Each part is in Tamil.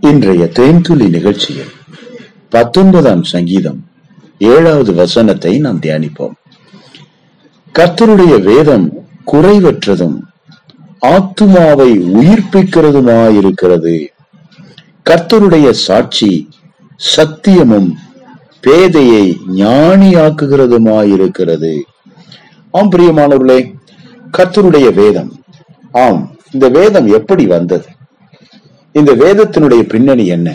இன்றைய தேன்துளி நிகழ்ச்சியில் பத்தொன்பதாம் சங்கீதம் ஏழாவது வசனத்தை நாம் தியானிப்போம். கர்த்தருடைய வேதம் குறைவற்றதும் ஆத்துமாவை உயிர்ப்பிக்கிறதுமாயிருக்கிறது. கர்த்தருடைய சாட்சி சத்தியமும் பேதையை ஞானியாக்குகிறதுமாயிருக்கிறது. ஆம் பிரியமானவர்களே கர்த்தருடைய வேதம் ஆம் இந்த வேதம் எப்படி வந்தது? இந்த வேதத்தினுடைய பின்னணி என்ன?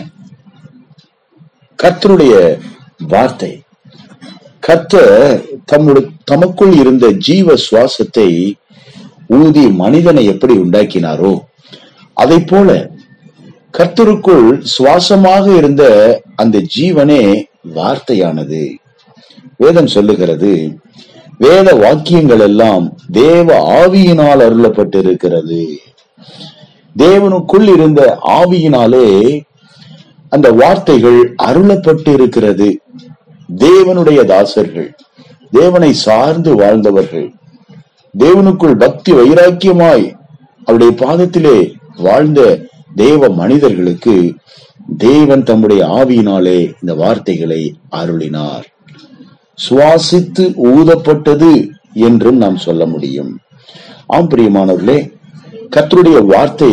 கர்த்தனுடைய வார்த்தை. கர்த்தர் தம்முடைய தமக்குள் இருந்த ஜீவ சுவாசத்தை ஊதி மனிதனை எப்படி உண்டாக்கினாரோ அதை போல கர்த்தருக்குள் சுவாசமாக இருந்த அந்த ஜீவனே வார்த்தையானது. வேதம் சொல்லுகிறது வேத வாக்கியங்கள் எல்லாம் தேவ ஆவியினால் அருளப்பட்டிருக்கிறது. தேவனுக்குள் இருந்த ஆவியினாலே அந்த வார்த்தைகள் அருளப்பட்டு இருக்கிறது தேவனுடைய தாசர்கள் தேவனை சார்ந்து வாழ்ந்தவர்கள் தேவனுக்குள் பக்தி வைராக்கியமாய் அவருடைய பாதத்திலே வாழ்ந்த தேவ மனிதர்களுக்கு தேவன் தம்முடைய ஆவியினாலே இந்த வார்த்தைகளை அருளினார். சுவாசித்து ஊதப்பட்டது என்றும் நாம் சொல்ல முடியும். ஆம் பிரியமானவர்களே கத்தருடைய வார்த்தை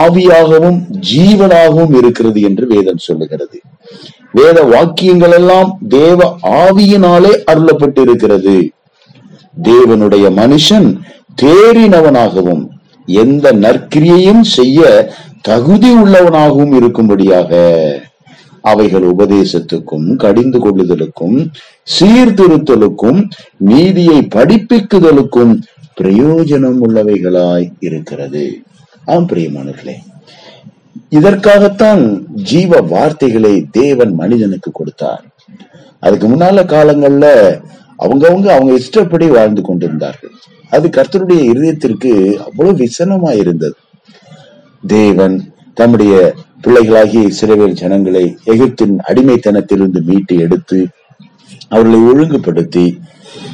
ஆவியாகவும் ஜீவனாகவும் இருக்கிறது என்று வேதம் சொல்லுகிறது. வேத வாக்கியங்கள் எல்லாம் தேவ ஆவியினாலே அருளப்பட்டு இருக்கிறது தேவனுடைய மனுஷன் தேறினவனாகவும் எந்த நற்கிரியையும் செய்ய தகுதி உள்ளவனாகவும் இருக்கும்படியாக அவைகள் உபதேசத்துக்கும் கடிந்து கொள்ளுதலுக்கும் சீர்திருத்தலுக்கும் நீதியை படிப்பிக்குதலுக்கும் பிரயோஜனம் உள்ளவைகளாய் இருக்கிறது. ஆம் பிரியமானவர்களே. இதற்காகத்தான் ஜீவ வார்த்தைகளை தேவன் மனிதனுக்கு கொடுத்தார். அதுக்கு முன்னால காலங்கள்ல அவங்கவுங்க அவங்க இஷ்டப்படி வாழ்ந்து கொண்டிருந்தார்கள். அது கர்த்தருடைய இருதயத்திற்கு அவ்வளவு விசனமா இருந்தது. தேவன் தம்முடைய பிள்ளைகளாகிய இஸ்ரவேல் ஜனங்களை எகிப்தின் அடிமைத்தனத்திலிருந்து மீட்டு எடுத்து அவர்களை ஒழுங்குபடுத்தி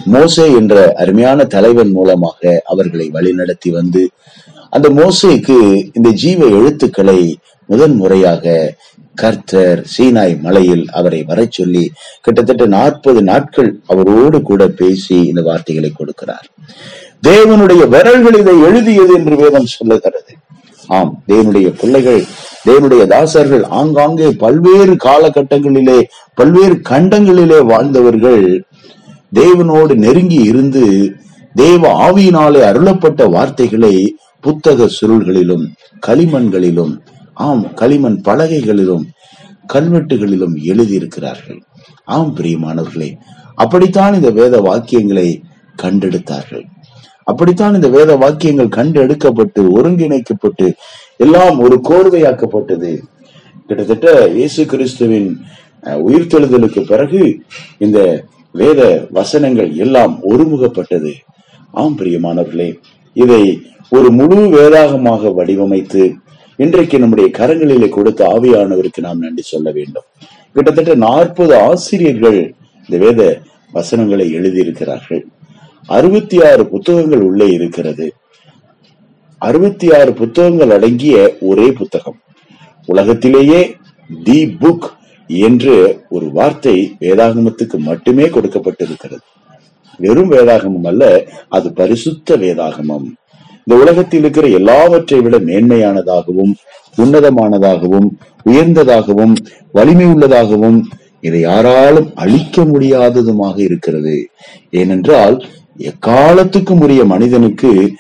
மோசே என்ற அருமையான தலைவன் மூலமாக அவர்களை வழிநடத்தி வந்து அந்த மோசைக்கு இந்த ஜீவ எழுத்துக்களை முதன் முறையாக கர்த்தர் சீனாய் மலையில் அவரை வர சொல்லி கிட்டத்தட்ட நாற்பது நாட்கள் அவரோடு கூட பேசி இந்த வார்த்தைகளை கொடுக்கிறார். தேவனுடைய விரல்கள் இதை எழுதியது என்று வேதம் சொல்லுகிறது. ஆம் தேவனுடைய பிள்ளைகள் தேவனுடைய தாசர்கள் ஆங்காங்கே பல்வேறு காலகட்டங்களிலே பல்வேறு கண்டங்களிலே வாழ்ந்தவர்கள் தேவனோடு நெருங்கி இருந்து தேவ ஆவியினாலே அருளப்பட்ட வார்த்தைகளை புத்தக சுருள்களிலும் களிமண்களிலும் ஆம் களிமண் பலகைகளிலும் கல்வெட்டுகளிலும் எழுதியிருக்கிறார்கள். ஆம் பிரியமானவர்களே அப்படித்தான் இந்த வேத வாக்கியங்களை கண்டெடுத்தார்கள். அப்படித்தான் இந்த வேத வாக்கியங்கள் கண்டெடுக்கப்பட்டு ஒருங்கிணைக்கப்பட்டு எல்லாம் ஒரு கோர்வையாக்கப்பட்டது. கிட்டத்தட்ட இயேசு கிறிஸ்துவின் உயிர்த்தெழுதலுக்கு பிறகு இந்த வேத வசனங்கள் எல்லாம் ஒருமுகப்பட்டது. ஆம் பிரியமானவர்களே இதை ஒரு முழு வேதாகமாக வடிவமைத்து இன்றைக்கு நம்முடைய கரங்களிலே கொடுத்த ஆவியானவருக்கு நாம் நன்றி சொல்ல வேண்டும். கிட்டத்தட்ட நாற்பது ஆசிரியர்கள் இந்த வேத வசனங்களை எழுதியிருக்கிறார்கள். அறுபத்தி ஆறு புத்தகங்கள் உள்ளே இருக்கிறது. அறுபத்தி ஆறு புத்தகங்கள் அடங்கிய ஒரே புத்தகம். உலகத்திலேயே தி புக் என்று ஒரு வார்த்தை வேதாகமத்துக்கு மட்டுமே கொடுக்கப்பட்டிருக்கிறது. வெறும் வேதாகமம் அல்ல அது பரிசுத்த வேதாகமம். இந்த உலகத்தில் இருக்கிற எல்லாவற்றை விட மேன்மையானதாகவும் உன்னதமானதாகவும் உயர்ந்ததாகவும் வலிமை உள்ளதாகவும் இதை யாராலும் அழிக்க முடியாததுமாக இருக்கிறது. ஏனென்றால் எக்காலத்துக்கும் உரிய மனிதனுக்கு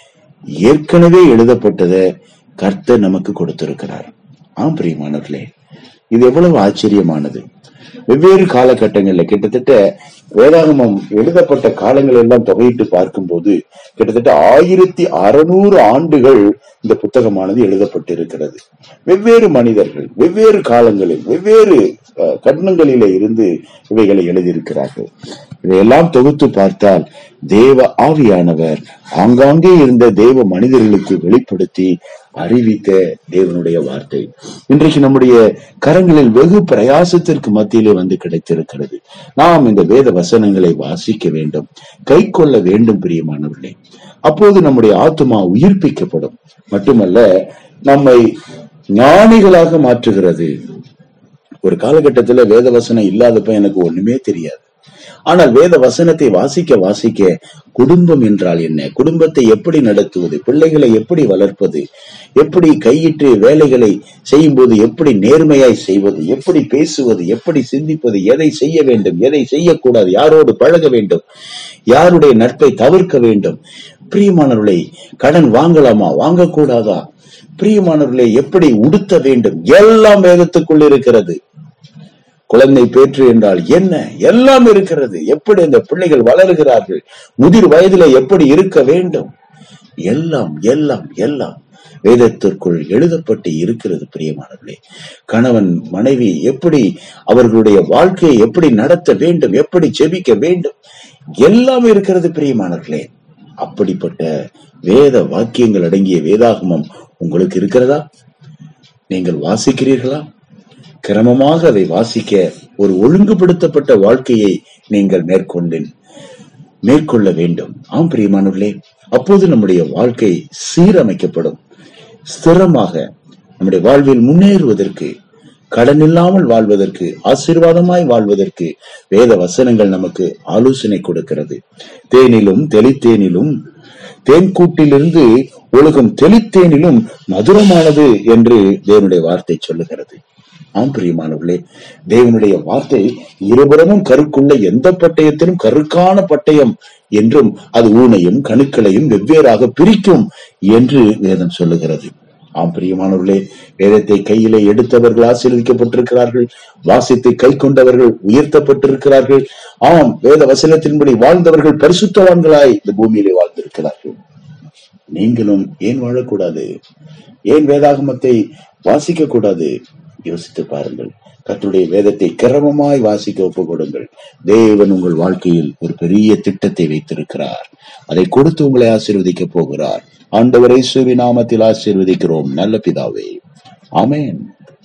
ஏற்கனவே எழுதப்பட்டதை கர்த்தர் நமக்கு கொடுத்திருக்கிறார். ஆம் பிரியமானவர்களே இது எவ்வளவு ஆச்சரியமானது. வெவ்வேறு காலகட்டங்களில் கிட்டத்தட்ட வேதாகமம் எழுதப்பட்ட காலங்கள் எல்லாம் தொகையிட்டு பார்க்கும்போது கிட்டத்தட்ட ஆயிரத்தி அறுநூறு ஆண்டுகள் இந்த புத்தகமானது எழுதப்பட்டிருக்கிறது. வெவ்வேறு மனிதர்கள் வெவ்வேறு காலங்களில் வெவ்வேறு அஹ், இருந்து இவைகளை எழுதியிருக்கிறார்கள். இதையெல்லாம் தொகுத்து பார்த்தால் தேவ ஆவியானவர் ஆங்காங்கே இருந்த தேவ மனிதர்களுக்கு வெளிப்படுத்தி அறிவித்த தேவனுடைய வார்த்தை. இன்றைக்கு நம்முடைய கரங்களில் வெகு பிரயாசத்திற்கு மத்தியிலே வந்து கிடைத்திருக்கிறது. நாம் இந்த வேத வசனங்களை வாசிக்க வேண்டும் கை கொள்ள வேண்டும் பிரியமானவர்களே. அப்போது நம்முடைய ஆத்துமா உயிர்ப்பிக்கப்படும். மட்டுமல்ல நம்மை ஞானிகளாக மாற்றுகிறது. ஒரு காலகட்டத்துல வேத வசனம் இல்லாதப்ப எனக்கு ஒண்ணுமே தெரியாது. ஆனால் வேத வசனத்தை வாசிக்க வாசிக்க குடும்பம் என்றால் என்ன? குடும்பத்தை எப்படி நடத்துவது? பிள்ளைகளை எப்படி வளர்ப்பது? எப்படி கையிட்டு வேலைகளை செய்யும் போது எப்படி நேர்மையாய் செய்வது? எப்படி பேசுவது? எப்படி சிந்திப்பது? எதை செய்ய வேண்டும்? எதை செய்யக்கூடாது? யாரோடு பழக வேண்டும்? யாருடைய நட்பை தவிர்க்க வேண்டும்? பிரியமானவர்களை கடன் வாங்கலாமா? வாங்கக்கூடாதா? பிரியமானவர்களை எப்படி உடுத்த வேண்டும்? எல்லாம் வேதத்துக்குள் இருக்கிறது. குழந்தை பேற்று என்றால் என்ன? எல்லாம் இருக்கிறது. எப்படி அந்த பிள்ளைகள் வளர்கிறார்கள்? முதிர் வயதில எப்படி இருக்க வேண்டும்? எல்லாம் எல்லாம் எல்லாம் வேதத்திற்குள் எழுதப்பட்டு இருக்கிறது பிரியமானவர்களே. கணவன் மனைவி எப்படி அவர்களுடைய வாழ்க்கையை எப்படி நடத்த வேண்டும்? எப்படி ஜெபிக்க வேண்டும்? எல்லாம் இருக்கிறது பிரியமானவர்களே. அப்படிப்பட்ட வேத வாக்கியங்கள் அடங்கிய வேதாகமம் உங்களுக்கு இருக்கிறதா? நீங்கள் வாசிக்கிறீர்களா? கிரமமாக அதை வாசிக்க ஒரு ஒழுங்குபடுத்தப்பட்ட வாழ்க்கையை நீங்கள் மேற்கொண்டு மேற்கொள்ள வேண்டும். ஆம் பிரியமானவர்களே அப்போது நம்முடைய வாழ்க்கை சீரமைக்கப்படும். ஸ்திரமாக நம்முடைய வாழ்வில் முன்னேறுவதற்கு கடன் இல்லாமல் வாழ்வதற்கு ஆசீர்வாதமாய் வாழ்வதற்கு வேத வசனங்கள் நமக்கு ஆலோசனை கொடுக்கிறது. தேனிலும் தெளித்தேனிலும் தேன்கூட்டிலிருந்து உலகம் தெளித்தேனிலும் மதுரமானது என்று தேவனுடைய வார்த்தை சொல்லுகிறது. ஆம் பிரியமானவர்களே தேவனுடைய வார்த்தை இருபுறமும் கருக்குள்ள எந்த பட்டயத்திலும் கருக்கான பட்டயம் என்றும் அது ஊனையும் கணுக்களையும் வெவ்வேறாக பிரிக்கும் என்று வேதம் சொல்லுகிறது. ஆம் பிரியமானவர்களே வேதத்தை கையிலே எடுத்தவர்கள் ஆசீர்வதிக்கப்பட்டிருக்கிறார்கள் வாசித்து கை கொண்டவர்கள் உயர்த்தப்பட்டிருக்கிறார்கள். ஆம் வேத வசனத்தின்படி வாழ்ந்தவர்கள் பரிசுத்தவான்களாய் இந்த பூமியிலே வாழ்ந்திருக்கிறார்கள். நீங்களும் ஏன் வாழக்கூடாது? ஏன் வேதாகமத்தை வாசிக்க கூடாது யோசித்து பாருங்கள். கத்துடைய வேதத்தை கிரமமாய் வாசிக்க ஒப்புக் கொடுங்கள் தேவன் உங்கள் வாழ்க்கையில் ஒரு பெரிய திட்டத்தை வைத்திருக்கிறார். அதை கொடுத்து உங்களை ஆசீர்வதிக்க போகிறார். ஆண்டவரை சுவி நாமத்தில் ஆசீர்வதிக்கிறோம். நல்ல பிதாவே. ஆமென்.